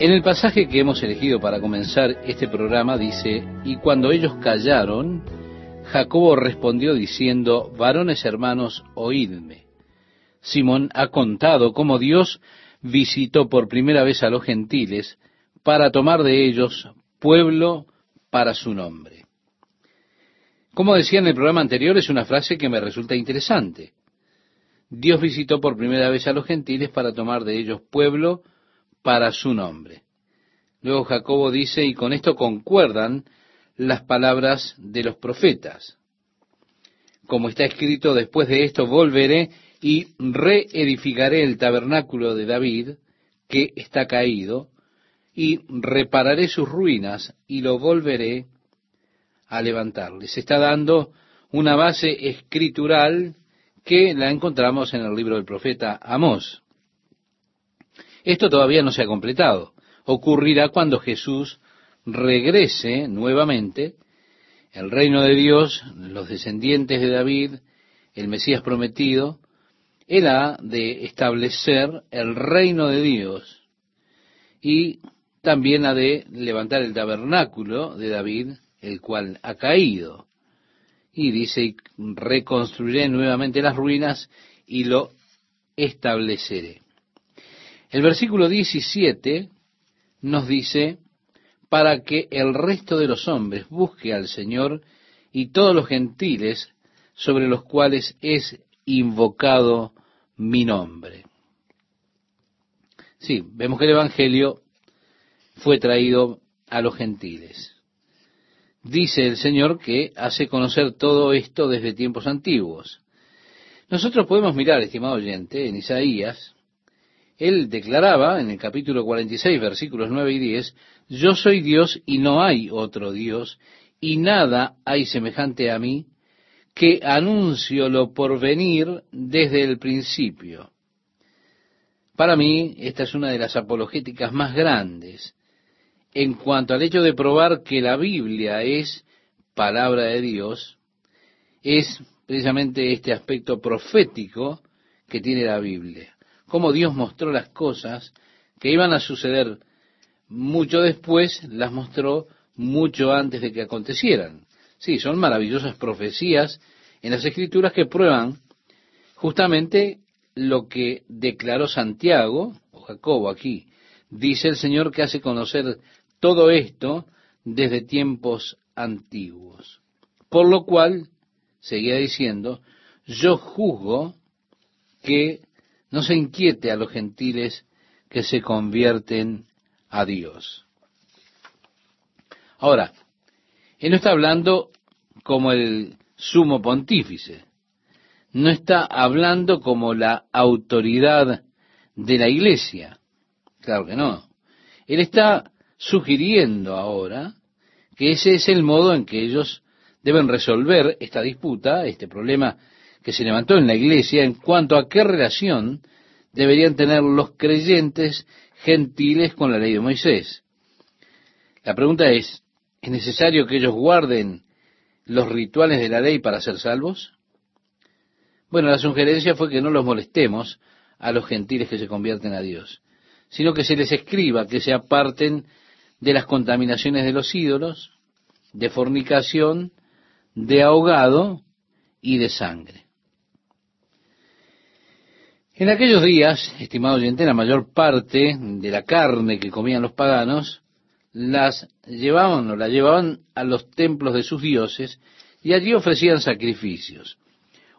En el pasaje que hemos elegido para comenzar este programa dice, y cuando ellos callaron, Jacobo respondió diciendo, varones hermanos, oídme. Simón ha contado cómo Dios visitó por primera vez a los gentiles para tomar de ellos pueblo para su nombre. Como decía en el programa anterior, es una frase que me resulta interesante. Dios visitó por primera vez a los gentiles para tomar de ellos pueblo para su nombre. Luego Jacobo dice, y con esto concuerdan las palabras de los profetas. Como está escrito, después de esto volveré y reedificaré el tabernáculo de David, que está caído, y repararé sus ruinas y lo volveré a levantar. Les está dando una base escritural que la encontramos en el libro del profeta Amós. Esto todavía no se ha completado. Ocurrirá cuando Jesús regrese nuevamente, el reino de Dios, los descendientes de David, el Mesías prometido, él ha de establecer el reino de Dios y también ha de levantar el tabernáculo de David, el cual ha caído. Y dice, reconstruiré nuevamente las ruinas y lo estableceré. El versículo 17 nos dice, para que el resto de los hombres busque al Señor y todos los gentiles sobre los cuales es invocado mi nombre. Sí, vemos que el Evangelio fue traído a los gentiles. Dice el Señor que hace conocer todo esto desde tiempos antiguos. Nosotros podemos mirar, estimado oyente, en Isaías, él declaraba en el capítulo 46, versículos 9 y 10, Yo soy Dios y no hay otro Dios, y nada hay semejante a mí, que anuncio lo por venir desde el principio. Para mí, esta es una de las apologéticas más grandes en cuanto al hecho de probar que la Biblia es palabra de Dios, es precisamente este aspecto profético que tiene la Biblia. Cómo Dios mostró las cosas que iban a suceder mucho después, las mostró mucho antes de que acontecieran. Sí, son maravillosas profecías en las escrituras que prueban justamente lo que declaró Santiago, o Jacobo aquí. Dice el Señor que hace conocer todo esto desde tiempos antiguos. Por lo cual, seguía diciendo, yo juzgo que no se inquiete a los gentiles que se convierten a Dios. Ahora, él no está hablando como el sumo pontífice, no está hablando como la autoridad de la iglesia, claro que no. Él está sugiriendo ahora que ese es el modo en que ellos deben resolver esta disputa, este problema que se levantó en la iglesia en cuanto a qué relación deberían tener los creyentes gentiles con la ley de Moisés. La pregunta es, ¿es necesario que ellos guarden los rituales de la ley para ser salvos? Bueno, la sugerencia fue que no los molestemos a los gentiles que se convierten a Dios, sino que se les escriba que se aparten de las contaminaciones de los ídolos, de fornicación, de ahogado y de sangre. En aquellos días, estimado oyente, la mayor parte de la carne que comían los paganos las llevaban o la llevaban a los templos de sus dioses y allí ofrecían sacrificios.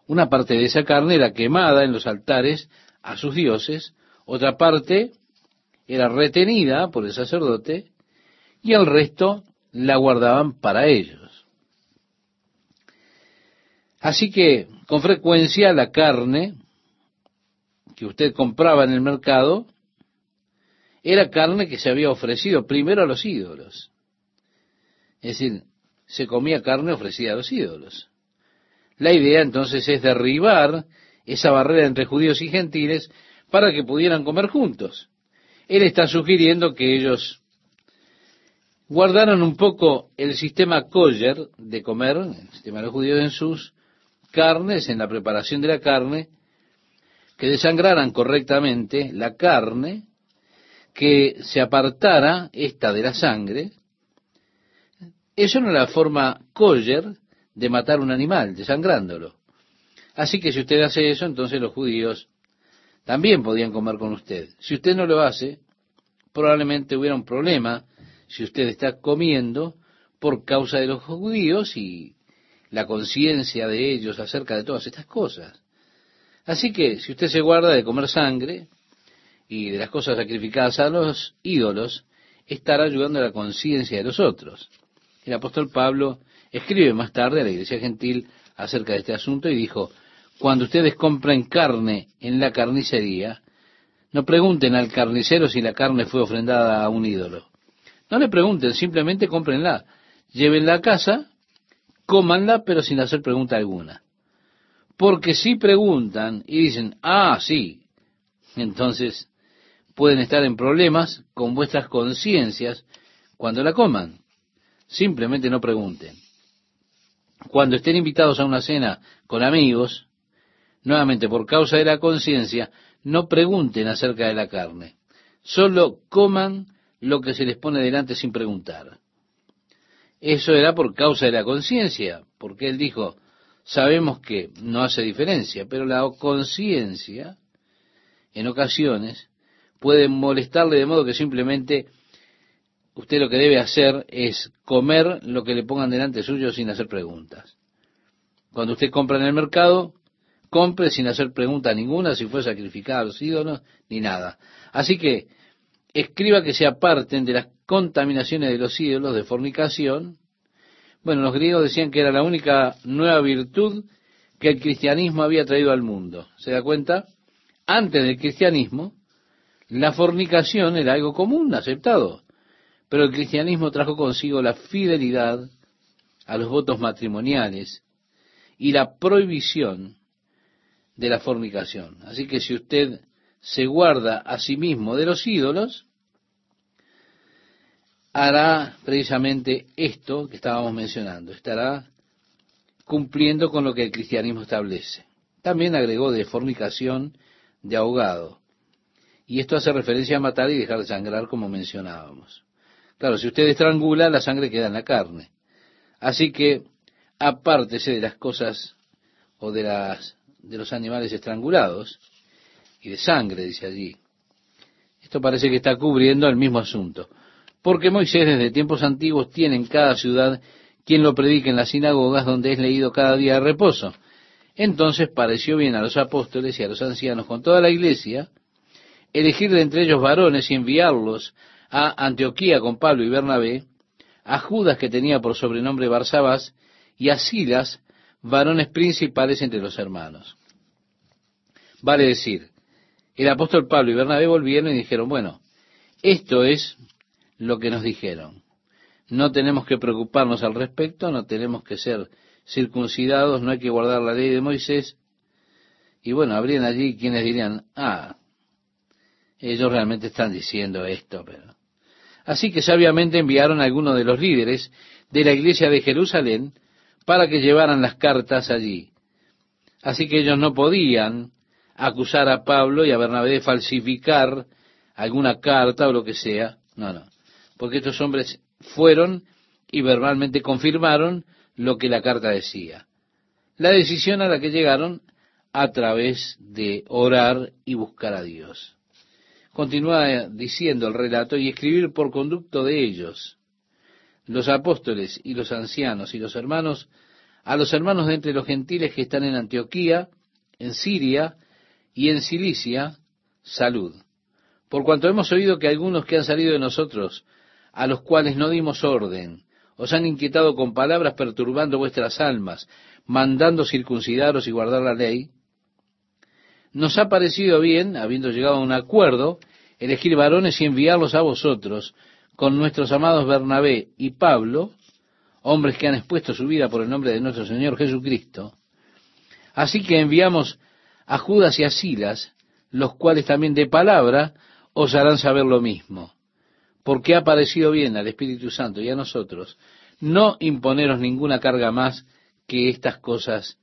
Una parte de esa carne era quemada en los altares a sus dioses, otra parte era retenida por el sacerdote y el resto la guardaban para ellos. Así que con frecuencia la carne que usted compraba en el mercado era carne que se había ofrecido primero a los ídolos. Es decir, se comía carne ofrecida a los ídolos. La idea entonces es derribar esa barrera entre judíos y gentiles para que pudieran comer juntos. Él está sugiriendo que ellos guardaron un poco el sistema kosher de comer, el sistema de los judíos en sus carnes, en la preparación de la carne, que desangraran correctamente la carne, que se apartara esta de la sangre. Eso no es la forma kosher de matar un animal, desangrándolo. Así que si usted hace eso, entonces los judíos también podían comer con usted. Si usted no lo hace, probablemente hubiera un problema si usted está comiendo por causa de los judíos y la conciencia de ellos acerca de todas estas cosas. Así que si usted se guarda de comer sangre y de las cosas sacrificadas a los ídolos, estará ayudando a la conciencia de los otros. El apóstol Pablo escribe más tarde a la iglesia gentil acerca de este asunto y dijo, cuando ustedes compren carne en la carnicería, no pregunten al carnicero si la carne fue ofrendada a un ídolo. No le pregunten, simplemente cómprenla. Llévenla a casa, cómanla, pero sin hacer pregunta alguna. Porque si preguntan y dicen, ah, sí, entonces pueden estar en problemas con vuestras conciencias cuando la coman. Simplemente no pregunten. Cuando estén invitados a una cena con amigos, nuevamente por causa de la conciencia, no pregunten acerca de la carne. Solo coman lo que se les pone delante sin preguntar. Eso era por causa de la conciencia, porque él dijo, sabemos que no hace diferencia, pero la conciencia, en ocasiones, puede molestarle de modo que simplemente usted lo que debe hacer es comer lo que le pongan delante suyo sin hacer preguntas. Cuando usted compra en el mercado, compre sin hacer pregunta ninguna si fue sacrificado a los ni nada. Así que escriba que se aparten de las contaminaciones de los ídolos de fornicación. Bueno, los griegos decían que era la única nueva virtud que el cristianismo había traído al mundo. ¿Se da cuenta? Antes del cristianismo, la fornicación era algo común, aceptado. Pero el cristianismo trajo consigo la fidelidad a los votos matrimoniales y la prohibición de la fornicación. Así que si usted se guarda a sí mismo de los ídolos, hará precisamente esto que estábamos mencionando, estará cumpliendo con lo que el cristianismo establece. También agregó de fornicación de ahogado. Y esto hace referencia a matar y dejar de sangrar como mencionábamos. Claro, si usted estrangula, la sangre queda en la carne. Así que apártese de las cosas o de las de los animales estrangulados y de sangre, dice allí. Esto parece que está cubriendo el mismo asunto. Porque Moisés desde tiempos antiguos tiene en cada ciudad quien lo predique en las sinagogas donde es leído cada día de reposo. Entonces pareció bien a los apóstoles y a los ancianos con toda la iglesia elegir de entre ellos varones y enviarlos a Antioquía con Pablo y Bernabé, a Judas que tenía por sobrenombre Barsabás y a Silas, varones principales entre los hermanos. Vale decir, el apóstol Pablo y Bernabé volvieron y dijeron, bueno, esto es lo que nos dijeron. No tenemos que preocuparnos al respecto, no tenemos que ser circuncidados, no hay que guardar la ley de Moisés. Y bueno, habrían allí quienes dirían, ah, ellos realmente están diciendo esto, pero... Así que sabiamente enviaron a algunos de los líderes de la iglesia de Jerusalén para que llevaran las cartas allí. Así que ellos no podían acusar a Pablo y a Bernabé de falsificar alguna carta o lo que sea. No, no. Porque estos hombres fueron y verbalmente confirmaron lo que la carta decía. La decisión a la que llegaron a través de orar y buscar a Dios. Continúa diciendo el relato y escribir por conducto de ellos, los apóstoles y los ancianos y los hermanos, a los hermanos de entre los gentiles que están en Antioquía, en Siria y en Cilicia, salud. Por cuanto hemos oído que algunos que han salido de nosotros, a los cuales no dimos orden, os han inquietado con palabras perturbando vuestras almas, mandando circuncidaros y guardar la ley, nos ha parecido bien, habiendo llegado a un acuerdo, elegir varones y enviarlos a vosotros con nuestros amados Bernabé y Pablo, hombres que han expuesto su vida por el nombre de nuestro Señor Jesucristo. Así que enviamos a Judas y a Silas, los cuales también de palabra os harán saber lo mismo, porque ha parecido bien al Espíritu Santo y a nosotros no imponeros ninguna carga más que estas cosas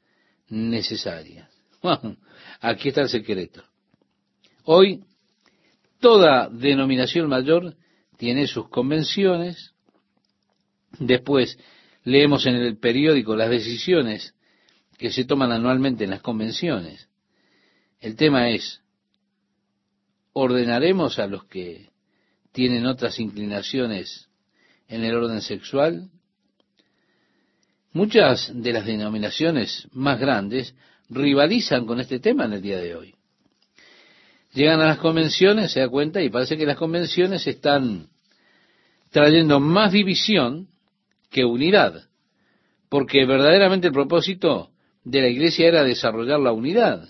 necesarias. aquí está el secreto. Hoy toda denominación mayor tiene sus convenciones, después leemos en el periódico las decisiones que se toman anualmente en las convenciones. El tema es, ¿ordenaremos a los que tienen otras inclinaciones en el orden sexual? Muchas de las denominaciones más grandes rivalizan con este tema en el día de hoy. Llegan a las convenciones, se da cuenta, y parece que las convenciones están trayendo más división que unidad, porque verdaderamente el propósito de la iglesia era desarrollar la unidad,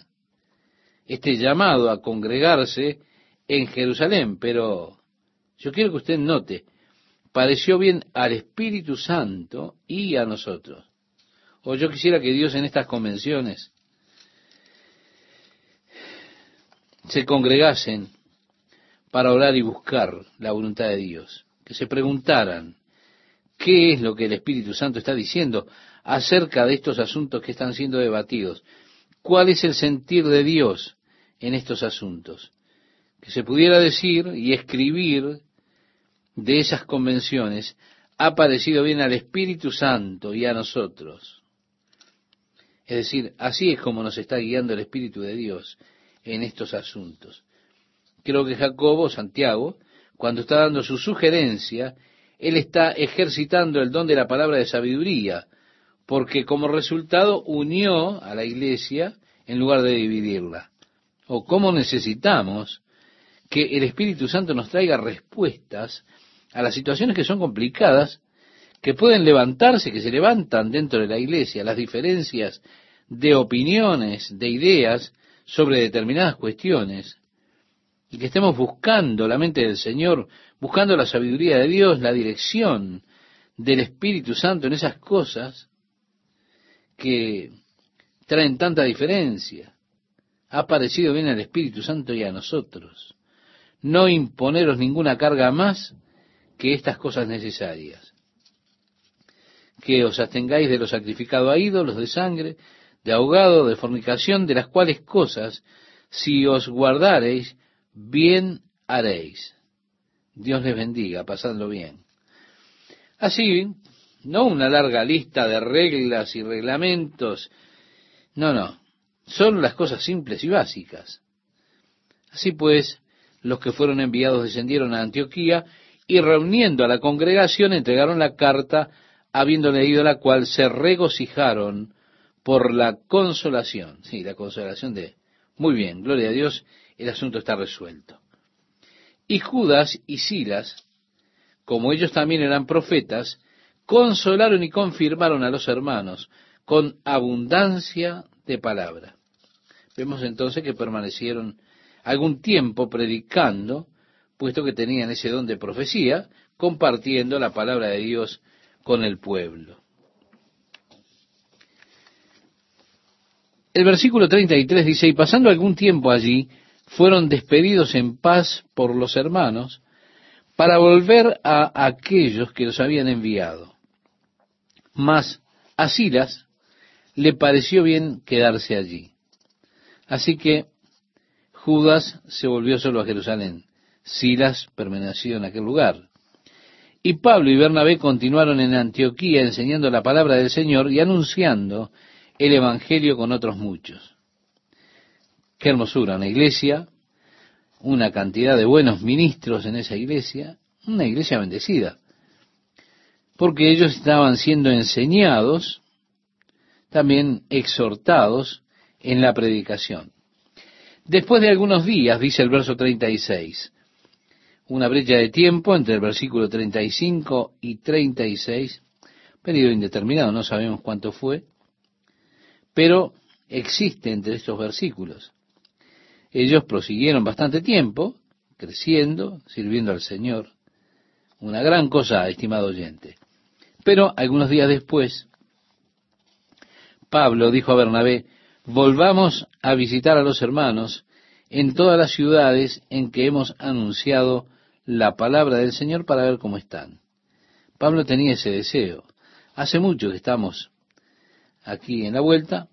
este llamado a congregarse en Jerusalén, pero yo quiero que usted note, pareció bien al Espíritu Santo y a nosotros. O yo quisiera que Dios en estas convenciones se congregasen para orar y buscar la voluntad de Dios, que se preguntaran qué es lo que el Espíritu Santo está diciendo acerca de estos asuntos que están siendo debatidos, cuál es el sentir de Dios en estos asuntos, que se pudiera decir y escribir de esas convenciones ha parecido bien al Espíritu Santo y a nosotros. Es decir, así es como nos está guiando el Espíritu de Dios en estos asuntos. Creo que Jacobo, Santiago, cuando está dando su sugerencia, él está ejercitando el don de la palabra de sabiduría, porque como resultado unió a la iglesia en lugar de dividirla. O cómo necesitamos que el Espíritu Santo nos traiga respuestas a las situaciones que son complicadas, que pueden levantarse, que se levantan dentro de la iglesia, las diferencias de opiniones, de ideas sobre determinadas cuestiones, y que estemos buscando la mente del Señor, buscando la sabiduría de Dios, la dirección del Espíritu Santo en esas cosas que traen tanta diferencia. Ha parecido bien al Espíritu Santo y a nosotros. No imponeros ninguna carga más que estas cosas necesarias. Que os abstengáis de lo sacrificado a ídolos, de sangre, de ahogado, de fornicación, de las cuales cosas, si os guardareis, bien haréis. Dios les bendiga, pasadlo bien. Así, no una larga lista de reglas y reglamentos, no, no, son las cosas simples y básicas. Así pues, los que fueron enviados descendieron a Antioquía y reuniendo a la congregación entregaron la carta, habiendo leído la cual se regocijaron por la consolación. Sí, la consolación de... Muy bien, gloria a Dios, el asunto está resuelto. Y Judas y Silas, como ellos también eran profetas, consolaron y confirmaron a los hermanos con abundancia de palabra. Vemos entonces que permanecieron algún tiempo predicando, puesto que tenían ese don de profecía, compartiendo la palabra de Dios con el pueblo. El versículo 33 dice, y pasando algún tiempo allí, fueron despedidos en paz por los hermanos, para volver a aquellos que los habían enviado. Mas a Silas le pareció bien quedarse allí. Así que Judas se volvió solo a Jerusalén. Silas permaneció en aquel lugar. Y Pablo y Bernabé continuaron en Antioquía enseñando la palabra del Señor y anunciando el Evangelio con otros muchos. Qué hermosura, una iglesia, una cantidad de buenos ministros en esa iglesia, una iglesia bendecida, porque ellos estaban siendo enseñados, también exhortados en la predicación. Después de algunos días, dice el verso 36, una brecha de tiempo entre el versículo 35 y 36, periodo indeterminado, no sabemos cuánto fue, pero existe entre estos versículos. Ellos prosiguieron bastante tiempo, creciendo, sirviendo al Señor. Una gran cosa, estimado oyente. Pero algunos días después, Pablo dijo a Bernabé, volvamos a visitar a los hermanos en todas las ciudades en que hemos anunciado la palabra del Señor para ver cómo están. Pablo tenía ese deseo. Hace mucho que estamos aquí en la vuelta,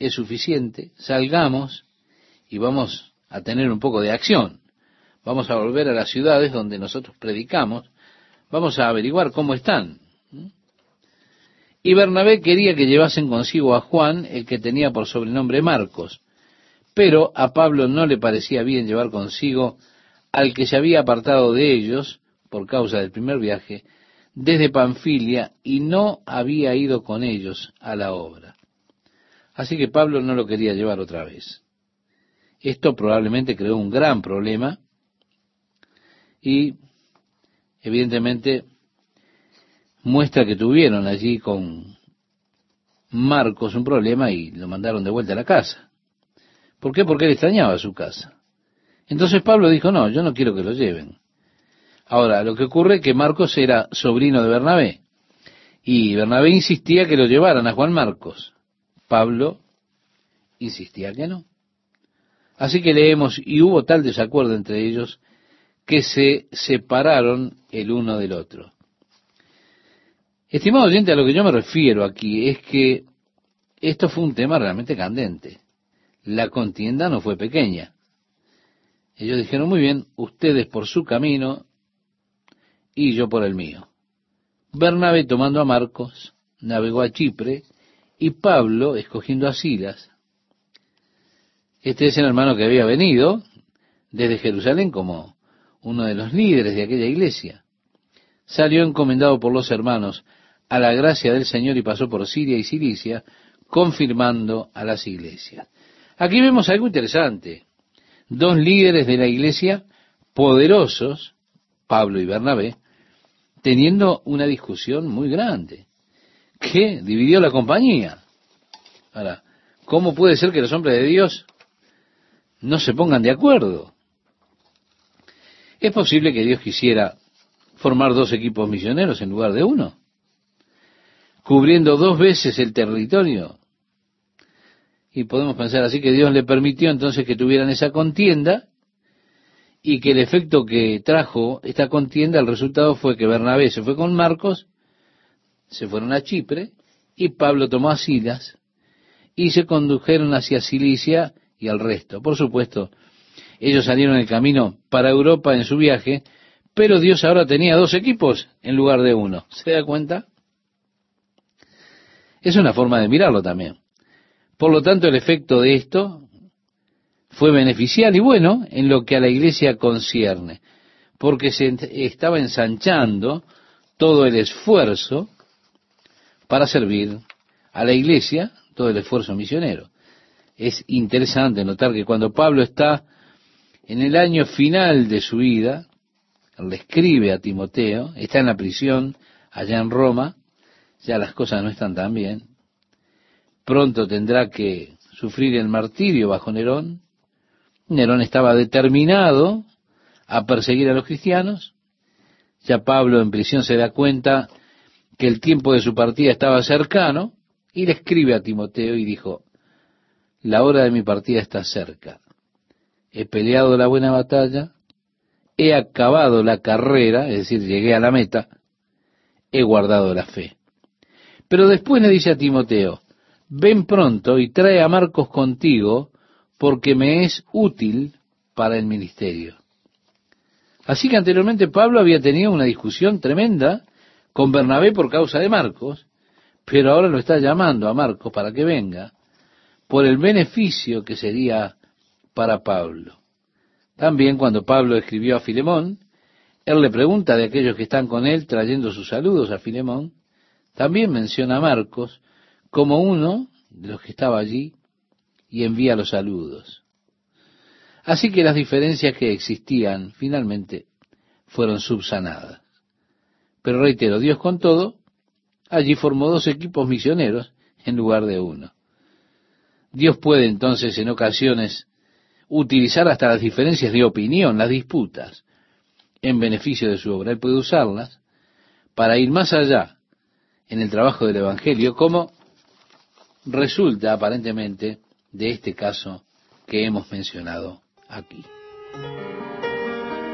es suficiente, salgamos y vamos a tener un poco de acción. Vamos a volver a las ciudades donde nosotros predicamos, vamos a averiguar cómo están. Y Bernabé quería que llevasen consigo a Juan, el que tenía por sobrenombre Marcos, pero a Pablo no le parecía bien llevar consigo al que se había apartado de ellos por causa del primer viaje desde Panfilia y no había ido con ellos a la obra. Así que Pablo no lo quería llevar otra vez. Esto probablemente creó un gran problema y evidentemente muestra que tuvieron allí con Marcos un problema y lo mandaron de vuelta a la casa. ¿Por qué? Porque él extrañaba su casa. Entonces Pablo dijo, no, yo no quiero que lo lleven. Ahora, lo que ocurre es que Marcos era sobrino de Bernabé y Bernabé insistía que lo llevaran a Juan Marcos. Pablo insistía que no. Así que leemos, y hubo tal desacuerdo entre ellos que se separaron el uno del otro. Estimado oyente, a lo que yo me refiero aquí es que esto fue un tema realmente candente. La contienda no fue pequeña. Ellos dijeron, muy bien, ustedes por su camino y yo por el mío. Bernabé tomando a Marcos, navegó a Chipre y Pablo escogiendo a Silas. Este es el hermano que había venido desde Jerusalén como uno de los líderes de aquella iglesia. Salió encomendado por los hermanos a la gracia del Señor y pasó por Siria y Cilicia, confirmando a las iglesias. Aquí vemos algo interesante. Dos líderes de la iglesia poderosos, Pablo y Bernabé, teniendo una discusión muy grande, que dividió la compañía. Ahora, ¿cómo puede ser que los hombres de Dios no se pongan de acuerdo? ¿Es posible que Dios quisiera formar dos equipos misioneros en lugar de uno? Cubriendo dos veces el territorio y podemos pensar así que Dios le permitió entonces que tuvieran esa contienda y que el efecto que trajo esta contienda, el resultado fue que Bernabé se fue con Marcos, se fueron a Chipre y Pablo tomó a Silas y se condujeron hacia Cilicia y al resto. Por supuesto, ellos salieron el camino para Europa en su viaje, pero Dios ahora tenía dos equipos en lugar de uno. ¿Se da cuenta? Es una forma de mirarlo también. Por lo tanto, el efecto de esto fue beneficial y bueno en lo que a la iglesia concierne, porque se estaba ensanchando todo el esfuerzo para servir a la iglesia, todo el esfuerzo misionero. Es interesante notar que cuando Pablo está en el año final de su vida, le escribe a Timoteo, está en la prisión allá en Roma, ya las cosas no están tan bien, pronto tendrá que sufrir el martirio bajo Nerón. Nerón estaba determinado a perseguir a los cristianos. Ya Pablo en prisión se da cuenta que el tiempo de su partida estaba cercano y le escribe a Timoteo y dijo, la hora de mi partida está cerca. He peleado la buena batalla, he acabado la carrera, es decir, llegué a la meta, he guardado la fe. Pero después le dice a Timoteo, ven pronto y trae a Marcos contigo, porque me es útil para el ministerio. Así que anteriormente Pablo había tenido una discusión tremenda con Bernabé por causa de Marcos, pero ahora lo está llamando a Marcos para que venga por el beneficio que sería para Pablo. También cuando Pablo escribió a Filemón, él le pregunta de aquellos que están con él trayendo sus saludos a Filemón, también menciona a Marcos, como uno de los que estaba allí y envía los saludos. Así que las diferencias que existían finalmente fueron subsanadas. Pero reitero, Dios con todo, allí formó dos equipos misioneros en lugar de uno. Dios puede entonces en ocasiones utilizar hasta las diferencias de opinión, las disputas, en beneficio de su obra. Él puede usarlas para ir más allá en el trabajo del Evangelio, como resulta aparentemente de este caso que hemos mencionado aquí.